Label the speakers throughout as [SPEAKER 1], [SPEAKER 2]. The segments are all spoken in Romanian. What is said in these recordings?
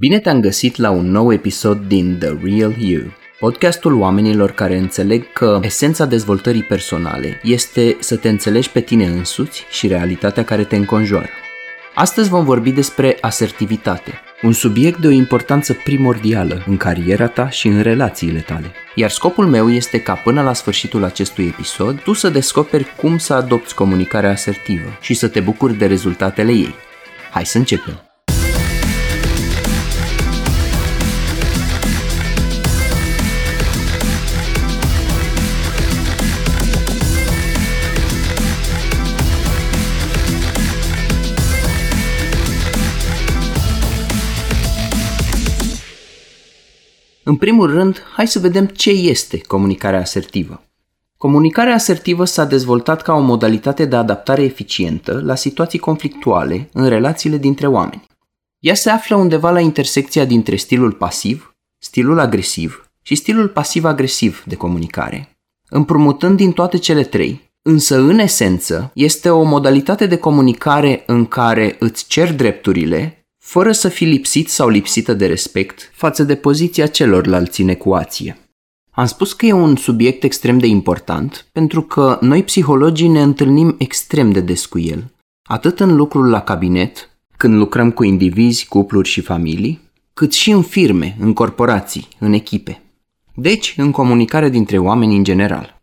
[SPEAKER 1] Bine te-am găsit la un nou episod din The Real You, podcastul oamenilor care înțeleg că esența dezvoltării personale este să te înțelegi pe tine însuți și realitatea care te înconjoară. Astăzi vom vorbi despre asertivitate, un subiect de o importanță primordială în cariera ta și în relațiile tale. Iar scopul meu este ca până la sfârșitul acestui episod tu să descoperi cum să adopți comunicarea asertivă și să te bucuri de rezultatele ei. Hai să începem! Primul rând, hai să vedem ce este comunicarea asertivă. Comunicarea asertivă s-a dezvoltat ca o modalitate de adaptare eficientă la situații conflictuale în relațiile dintre oameni. Ea se află undeva la intersecția dintre stilul pasiv, stilul agresiv și stilul pasiv-agresiv de comunicare, împrumutând din toate cele trei, însă în esență este o modalitate de comunicare în care îți cer drepturile fără să fi lipsit sau lipsită de respect față de poziția celorlalți în ecuație. Am spus că e un subiect extrem de important pentru că noi psihologii ne întâlnim extrem de des cu el, atât în lucrul la cabinet, când lucrăm cu indivizi, cupluri și familii, cât și în firme, în corporații, în echipe. Deci, în comunicare dintre oameni în general.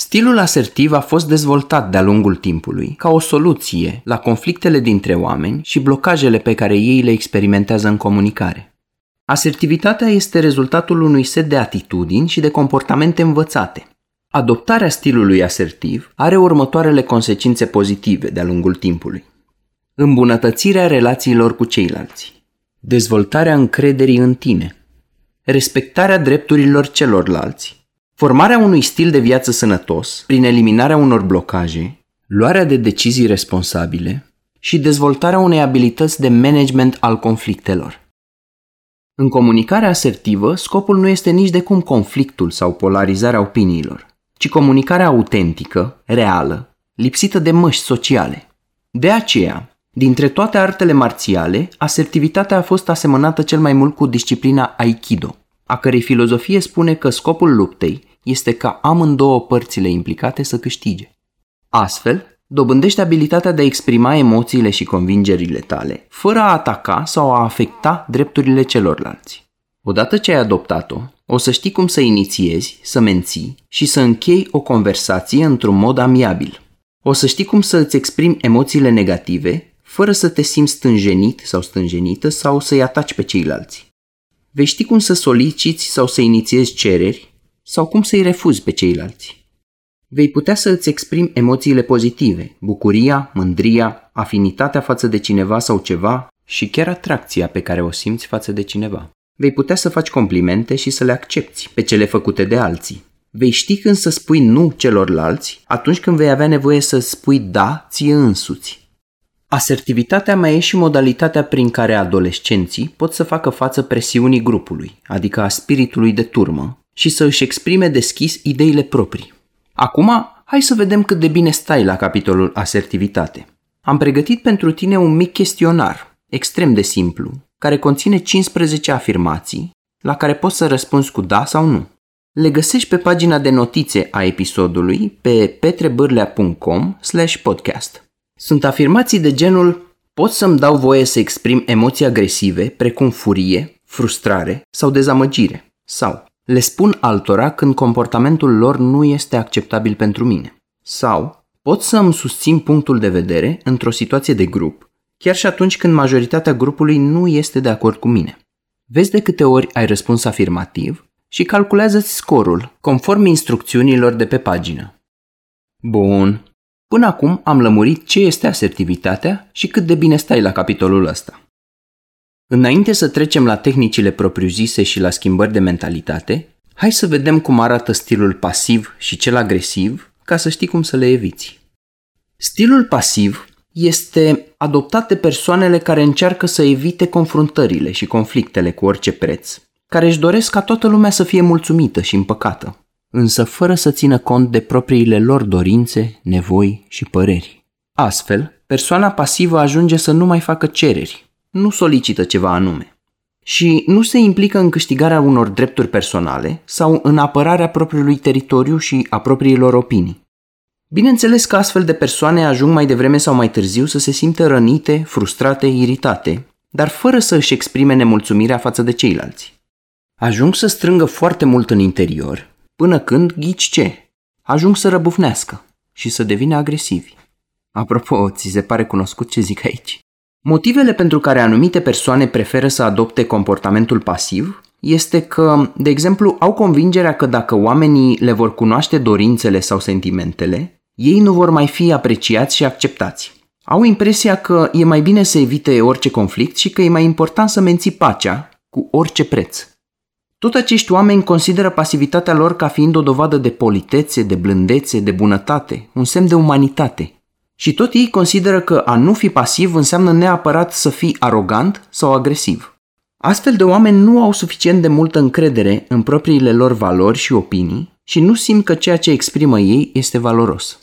[SPEAKER 1] Stilul asertiv a fost dezvoltat de-a lungul timpului ca o soluție la conflictele dintre oameni și blocajele pe care ei le experimentează în comunicare. Asertivitatea este rezultatul unui set de atitudini și de comportamente învățate. Adoptarea stilului asertiv are următoarele consecințe pozitive de-a lungul timpului. Îmbunătățirea relațiilor cu ceilalți, dezvoltarea încrederii în tine, respectarea drepturilor celorlalți, Formarea unui stil de viață sănătos, prin eliminarea unor blocaje, luarea de decizii responsabile și dezvoltarea unei abilități de management al conflictelor. În comunicarea asertivă, scopul nu este nici de cum conflictul sau polarizarea opiniilor, ci comunicarea autentică, reală, lipsită de măști sociale. De aceea, dintre toate artele marțiale, asertivitatea a fost asemănată cel mai mult cu disciplina Aikido, a cărei filozofie spune că scopul luptei este ca amândouă părțile implicate să câștige. Astfel, dobândești abilitatea de a exprima emoțiile și convingerile tale, fără a ataca sau a afecta drepturile celorlalți. Odată ce ai adoptat-o, o să știi cum să inițiezi, să menții și să închei o conversație într-un mod amiabil. O să știi cum să îți exprimi emoțiile negative, fără să te simți stânjenit sau stânjenită sau să-i ataci pe ceilalți. Vei ști cum să soliciți sau să inițiezi cereri, sau cum să-i refuzi pe ceilalți. Vei putea să îți exprimi emoțiile pozitive, bucuria, mândria, afinitatea față de cineva sau ceva și chiar atracția pe care o simți față de cineva. Vei putea să faci complimente și să le accepti pe cele făcute de alții. Vei ști când să spui nu celorlalți atunci când vei avea nevoie să spui da ție însuți. Asertivitatea mai e și modalitatea prin care adolescenții pot să facă față presiunii grupului, adică a spiritului de turmă, și să își exprime deschis ideile proprii. Acum, hai să vedem cât de bine stai la capitolul asertivitate. Am pregătit pentru tine un mic chestionar, extrem de simplu, care conține 15 afirmații la care poți să răspunzi cu da sau nu. Le găsești pe pagina de notițe a episodului pe petrebârlea.com podcast. Sunt afirmații de genul pot să-mi dau voie să exprim emoții agresive precum furie, frustrare sau dezamăgire sau le spun altora când comportamentul lor nu este acceptabil pentru mine. Sau pot să îmi susțin punctul de vedere într-o situație de grup, chiar și atunci când majoritatea grupului nu este de acord cu mine. Vezi de câte ori ai răspuns afirmativ și calculează-ți scorul, conform instrucțiunilor de pe pagină. Bun. Până acum am lămurit ce este asertivitatea și cât de bine stai la capitolul ăsta. Înainte să trecem la tehnicile propriu-zise și la schimbări de mentalitate, hai să vedem cum arată stilul pasiv și cel agresiv ca să știi cum să le eviți. Stilul pasiv este adoptat de persoanele care încearcă să evite confruntările și conflictele cu orice preț, care își doresc ca toată lumea să fie mulțumită și împăcată, însă fără să țină cont de propriile lor dorințe, nevoi și păreri. Astfel, persoana pasivă ajunge să nu mai facă cereri, nu solicită ceva anume. și nu se implică în câștigarea unor drepturi personale sau în apărarea propriului teritoriu și a propriilor opinii. Bineînțeles că astfel de persoane ajung mai devreme sau mai târziu să se simtă rănite, frustrate, iritate, dar fără să își exprime nemulțumirea față de ceilalți. Ajung să strângă foarte mult în interior, până când, ghici ce, ajung să răbufnească și să devină agresivi. Apropo, ți se pare cunoscut ce zic aici? Motivele pentru care anumite persoane preferă să adopte comportamentul pasiv este că, de exemplu, au convingerea că dacă oamenii le vor cunoaște dorințele sau sentimentele, ei nu vor mai fi apreciați și acceptați. Au impresia că e mai bine să evite orice conflict și că e mai important să menții pacea cu orice preț. Tot acești oameni consideră pasivitatea lor ca fiind o dovadă de politețe, de blândețe, de bunătate, un semn de umanitate. Și tot ei consideră că a nu fi pasiv înseamnă neapărat să fii arogant sau agresiv. Astfel de oameni nu au suficient de multă încredere în propriile lor valori și opinii și nu simt că ceea ce exprimă ei este valoros.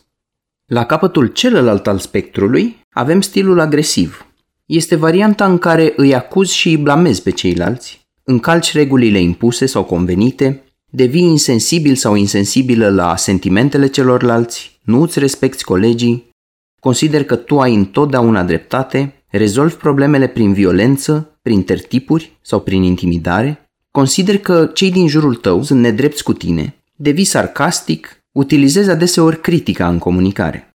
[SPEAKER 1] La capătul celălalt al spectrului avem stilul agresiv. Este varianta în care îi acuzi și îi blamezi pe ceilalți, încalci regulile impuse sau convenite, devii insensibil sau insensibilă la sentimentele celorlalți, nu îți respecti colegii, consider că tu ai întotdeauna dreptate, rezolvi problemele prin violență, prin tertipuri sau prin intimidare, consider că cei din jurul tău sunt nedrepți cu tine, devii sarcastic, utilizezi adeseori critica în comunicare.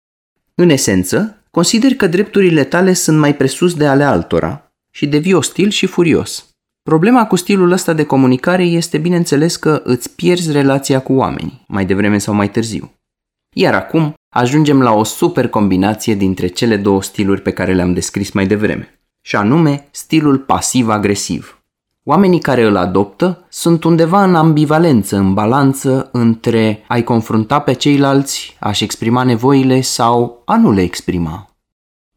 [SPEAKER 1] În esență, consider că drepturile tale sunt mai presus de ale altora și devii ostil și furios. Problema cu stilul ăsta de comunicare este bineînțeles că îți pierzi relația cu oamenii, mai devreme sau mai târziu. Iar acum ajungem la o super combinație dintre cele două stiluri pe care le-am descris mai devreme, și anume stilul pasiv-agresiv. Oamenii care îl adoptă sunt undeva în ambivalență, în balanță între a-i confrunta pe ceilalți, a-și exprima nevoile sau a nu le exprima.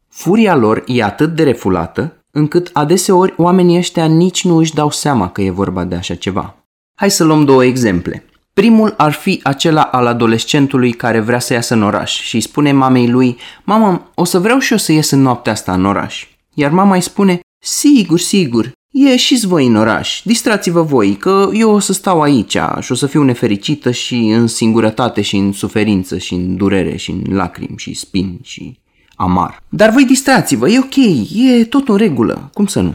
[SPEAKER 1] Furia lor e atât de refulată încât adeseori oamenii ăștia nici nu își dau seama că e vorba de așa ceva. Hai să luăm două exemple. Primul ar fi acela al adolescentului care vrea să iasă în oraș și îi spune mamei lui Mamă, o să vreau și eu să ies în noaptea asta în oraș. Iar mama îi spune Sigur, sigur, ieșiți voi în oraș, distrați-vă voi, că eu o să stau aici și o să fiu nefericită și în singurătate și în suferință și în durere și în lacrimi și spin și amar. Dar voi distrați-vă, e ok, e tot în regulă, cum să nu?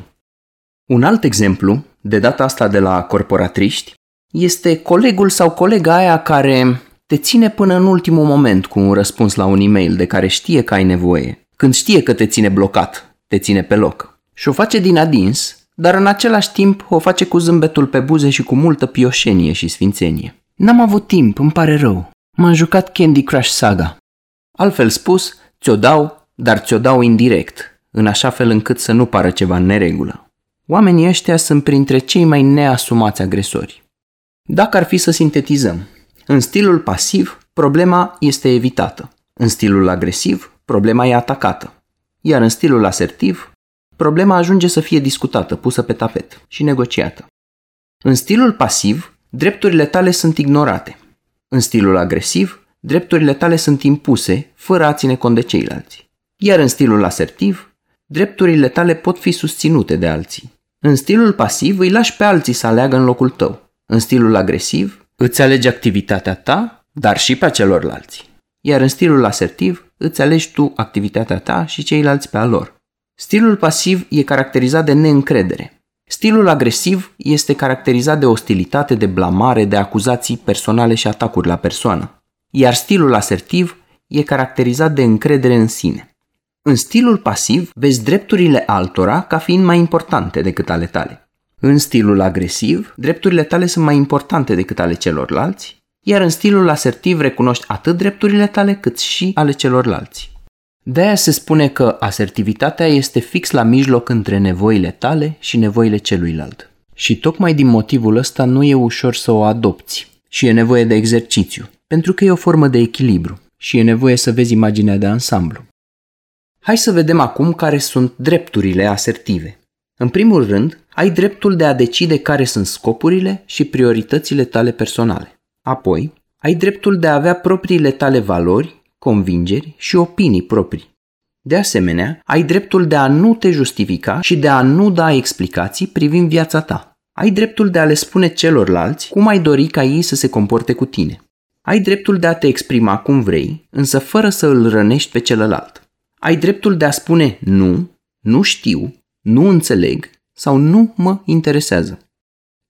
[SPEAKER 1] Un alt exemplu, de data asta de la corporatriști, este colegul sau colega aia care te ține până în ultimul moment cu un răspuns la un e-mail de care știe că ai nevoie, când știe că te ține blocat, te ține pe loc. Și o face din adins, dar în același timp o face cu zâmbetul pe buze și cu multă pioșenie și sfințenie. N-am avut timp, îmi pare rău. M-am jucat Candy Crush Saga. Altfel spus, ți-o dau, dar ți-o dau indirect, în așa fel încât să nu pară ceva în neregulă. Oamenii ăștia sunt printre cei mai neasumați agresori. Dacă ar fi să sintetizăm, în stilul pasiv, problema este evitată. În stilul agresiv, problema e atacată. Iar în stilul asertiv, problema ajunge să fie discutată, pusă pe tapet și negociată. În stilul pasiv, drepturile tale sunt ignorate. În stilul agresiv, drepturile tale sunt impuse, fără a ține cont de ceilalți. Iar în stilul asertiv, drepturile tale pot fi susținute de alții. În stilul pasiv îi lași pe alții să aleagă în locul tău. În stilul agresiv, îți alegi activitatea ta, dar și pe a celorlalți. Iar în stilul asertiv, îți alegi tu activitatea ta și ceilalți pe a lor. Stilul pasiv e caracterizat de neîncredere. Stilul agresiv este caracterizat de ostilitate, de blamare, de acuzații personale și atacuri la persoană. Iar stilul asertiv e caracterizat de încredere în sine. În stilul pasiv vezi drepturile altora ca fiind mai importante decât ale tale. În stilul agresiv, drepturile tale sunt mai importante decât ale celorlalți, iar în stilul asertiv recunoști atât drepturile tale cât și ale celorlalți. De aia se spune că asertivitatea este fix la mijloc între nevoile tale și nevoile celuilalt. Și tocmai din motivul ăsta nu e ușor să o adopți și e nevoie de exercițiu, pentru că e o formă de echilibru și e nevoie să vezi imaginea de ansamblu. Hai să vedem acum care sunt drepturile asertive. În primul rând, ai dreptul de a decide care sunt scopurile și prioritățile tale personale. Apoi, ai dreptul de a avea propriile tale valori, convingeri și opinii proprii. De asemenea, ai dreptul de a nu te justifica și de a nu da explicații privind viața ta. Ai dreptul de a le spune celorlalți cum ai dori ca ei să se comporte cu tine. Ai dreptul de a te exprima cum vrei, însă fără să îl rănești pe celălalt. Ai dreptul de a spune nu, nu știu, nu înțeleg sau nu mă interesează.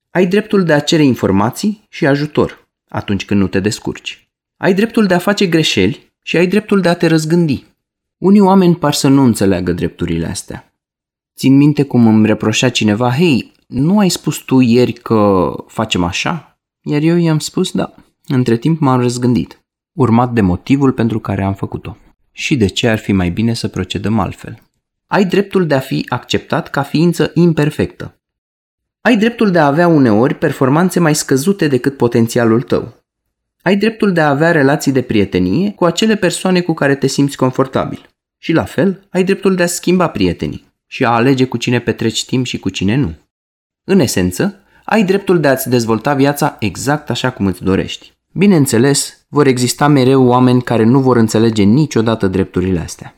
[SPEAKER 1] Ai dreptul de a cere informații și ajutor atunci când nu te descurci. Ai dreptul de a face greșeli și ai dreptul de a te răzgândi. Unii oameni par să nu înțeleagă drepturile astea. Țin minte cum îmi reproșea cineva, hei, nu ai spus tu ieri că facem așa? Iar eu i-am spus da. Între timp m-am răzgândit, urmat de motivul pentru care am făcut-o. Și de ce ar fi mai bine să procedăm altfel. Ai dreptul de a fi acceptat ca ființă imperfectă. Ai dreptul de a avea uneori performanțe mai scăzute decât potențialul tău. Ai dreptul de a avea relații de prietenie cu acele persoane cu care te simți confortabil. Și la fel, ai dreptul de a schimba prietenii și a alege cu cine petreci timp și cu cine nu. În esență, ai dreptul de a-ți dezvolta viața exact așa cum îți dorești. Bineînțeles, vor exista mereu oameni care nu vor înțelege niciodată drepturile astea.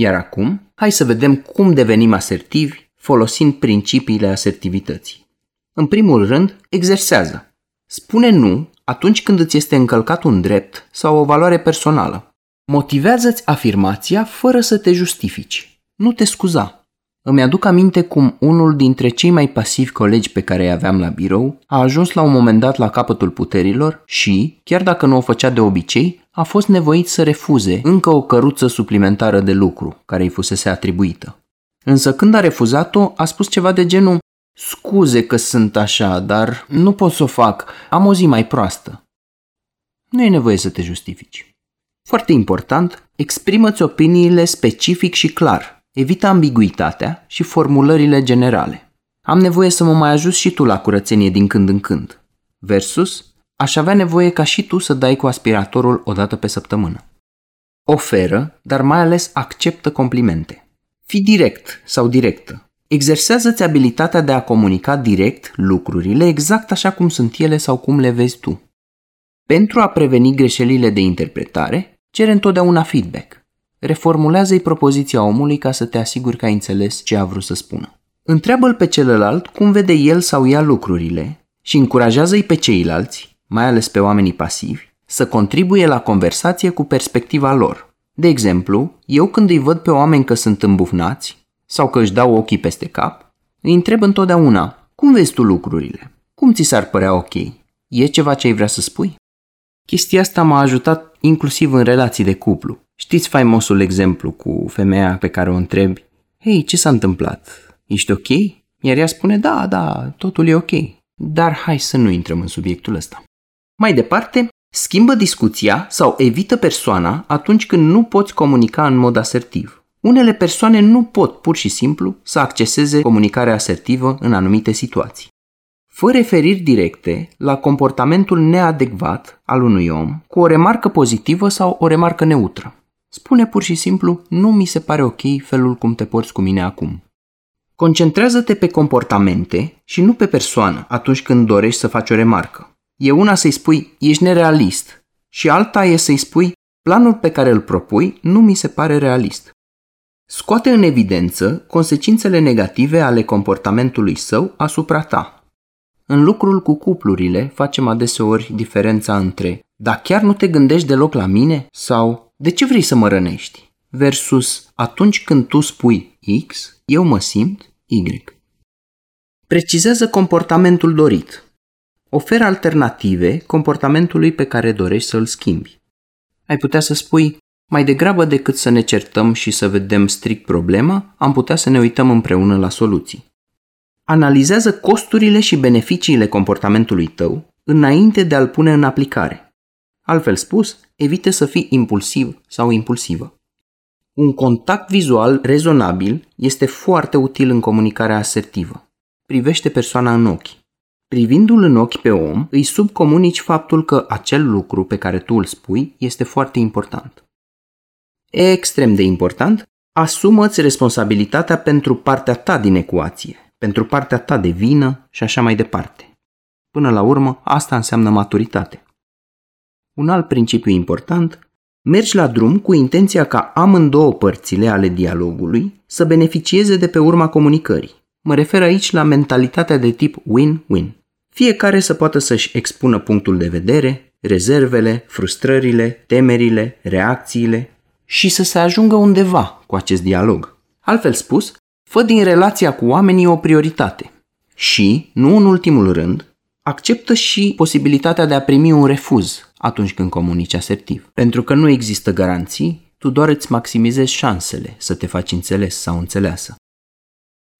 [SPEAKER 1] Iar acum, hai să vedem cum devenim asertivi folosind principiile asertivității. În primul rând, exersează. Spune nu atunci când îți este încălcat un drept sau o valoare personală. Motivează-ți afirmația fără să te justifici. Nu te scuza. Îmi aduc aminte cum unul dintre cei mai pasivi colegi pe care îi aveam la birou a ajuns la un moment dat la capătul puterilor și, chiar dacă nu o făcea de obicei, a fost nevoit să refuze încă o căruță suplimentară de lucru care îi fusese atribuită. Însă când a refuzat-o, a spus ceva de genul Scuze că sunt așa, dar nu pot să o fac, am o zi mai proastă. Nu e nevoie să te justifici. Foarte important, exprimă-ți opiniile specific și clar, Evită ambiguitatea și formulările generale. Am nevoie să mă mai ajut și tu la curățenie din când în când. Versus, aș avea nevoie ca și tu să dai cu aspiratorul o dată pe săptămână. Oferă, dar mai ales acceptă complimente. Fii direct sau directă. Exersează-ți abilitatea de a comunica direct lucrurile exact așa cum sunt ele sau cum le vezi tu. Pentru a preveni greșelile de interpretare, cere întotdeauna feedback. Reformulează-i propoziția omului ca să te asiguri că ai înțeles ce a vrut să spună. Întreabă-l pe celălalt cum vede el sau ea lucrurile și încurajează-i pe ceilalți, mai ales pe oamenii pasivi, să contribuie la conversație cu perspectiva lor. De exemplu, eu când îi văd pe oameni că sunt îmbufnați sau că își dau ochii peste cap, îi întreb întotdeauna, cum vezi tu lucrurile? Cum ți s-ar părea ok? E ceva ce ai vrea să spui? Chestia asta m-a ajutat inclusiv în relații de cuplu. Știți faimosul exemplu cu femeia pe care o întrebi, Hei, ce s-a întâmplat? Ești ok? Iar ea spune, da, da, totul e ok. Dar hai să nu intrăm în subiectul ăsta. Mai departe, schimbă discuția sau evită persoana atunci când nu poți comunica în mod asertiv. Unele persoane nu pot pur și simplu să acceseze comunicarea asertivă în anumite situații. Fă referiri directe la comportamentul neadecvat al unui om cu o remarcă pozitivă sau o remarcă neutră. Spune pur și simplu, nu mi se pare ok felul cum te porți cu mine acum. Concentrează-te pe comportamente și nu pe persoană atunci când dorești să faci o remarcă. E una să-i spui, ești nerealist și alta e să-i spui, planul pe care îl propui nu mi se pare realist. Scoate în evidență consecințele negative ale comportamentului său asupra ta. În lucrul cu cuplurile facem adeseori diferența între da chiar nu te gândești deloc la mine sau de ce vrei să mă rănești? Versus atunci când tu spui X, eu mă simt Y. Precizează comportamentul dorit. Oferă alternative comportamentului pe care dorești să-l schimbi. Ai putea să spui, mai degrabă decât să ne certăm și să vedem strict problema, am putea să ne uităm împreună la soluții. Analizează costurile și beneficiile comportamentului tău înainte de a-l pune în aplicare. Altfel spus, evite să fii impulsiv sau impulsivă. Un contact vizual rezonabil este foarte util în comunicarea asertivă. Privește persoana în ochi. Privindu-l în ochi pe om, îi subcomunici faptul că acel lucru pe care tu îl spui este foarte important. Extrem de important, asumă-ți responsabilitatea pentru partea ta din ecuație, pentru partea ta de vină și așa mai departe. Până la urmă, asta înseamnă maturitate. Un alt principiu important, Mergi la drum cu intenția ca amândouă părțile ale dialogului să beneficieze de pe urma comunicării. Mă refer aici la mentalitatea de tip win-win. Fiecare să poată să-și expună punctul de vedere, rezervele, frustrările, temerile, reacțiile și să se ajungă undeva cu acest dialog. Altfel spus, fă din relația cu oamenii o prioritate. Și, nu în ultimul rând, acceptă și posibilitatea de a primi un refuz atunci când comunici asertiv. Pentru că nu există garanții, tu doar îți maximizezi șansele să te faci înțeles sau înțeleasă.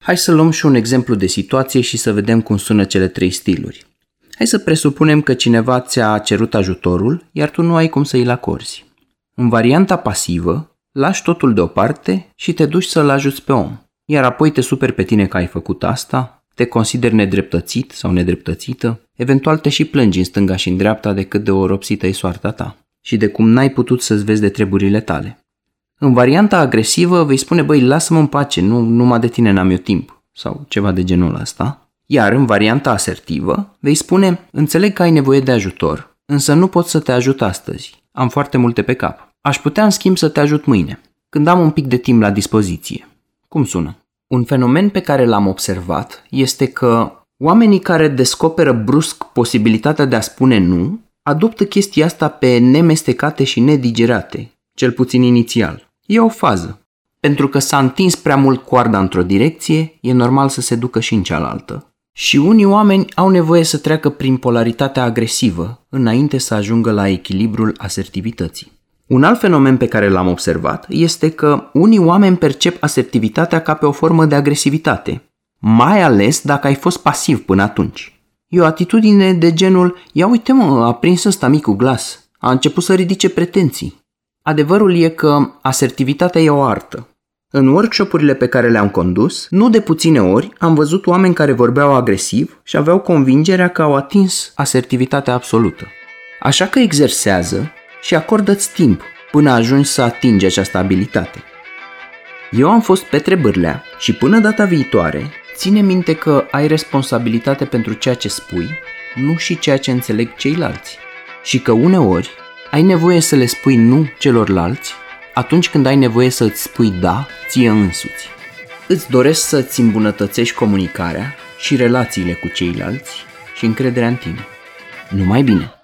[SPEAKER 1] Hai să luăm și un exemplu de situație și să vedem cum sună cele trei stiluri. Hai să presupunem că cineva ți-a cerut ajutorul, iar tu nu ai cum să îl acorzi. În varianta pasivă, lași totul deoparte și te duci să-l ajuți pe om. Iar apoi te superi pe tine că ai făcut asta, te consideri nedreptățit sau nedreptățită, eventual te și plângi în stânga și în dreapta de cât de oropsită e soarta ta și de cum n-ai putut să-ți vezi de treburile tale. În varianta agresivă vei spune, băi, lasă-mă în pace, nu numai de tine n-am eu timp sau ceva de genul ăsta. Iar în varianta asertivă vei spune, înțeleg că ai nevoie de ajutor, însă nu pot să te ajut astăzi, am foarte multe pe cap. Aș putea în schimb să te ajut mâine, când am un pic de timp la dispoziție. Cum sună? Un fenomen pe care l-am observat este că oamenii care descoperă brusc posibilitatea de a spune nu, adoptă chestia asta pe nemestecate și nedigerate, cel puțin inițial. E o fază. Pentru că s-a întins prea mult coarda într-o direcție, e normal să se ducă și în cealaltă. Și unii oameni au nevoie să treacă prin polaritatea agresivă înainte să ajungă la echilibrul asertivității. Un alt fenomen pe care l-am observat este că unii oameni percep asertivitatea ca pe o formă de agresivitate, mai ales dacă ai fost pasiv până atunci. E o atitudine de genul, ia uite mă, a prins ăsta micul glas, a început să ridice pretenții. Adevărul e că asertivitatea e o artă. În workshopurile pe care le-am condus, nu de puține ori am văzut oameni care vorbeau agresiv și aveau convingerea că au atins asertivitatea absolută. Așa că exersează și acordă-ți timp până ajungi să atingi această abilitate. Eu am fost Petre Bârlea și până data viitoare, ține minte că ai responsabilitate pentru ceea ce spui, nu și ceea ce înțeleg ceilalți. Și că uneori ai nevoie să le spui nu celorlalți atunci când ai nevoie să îți spui da ție însuți. Îți doresc să-ți îmbunătățești comunicarea și relațiile cu ceilalți și încrederea în tine. Numai bine!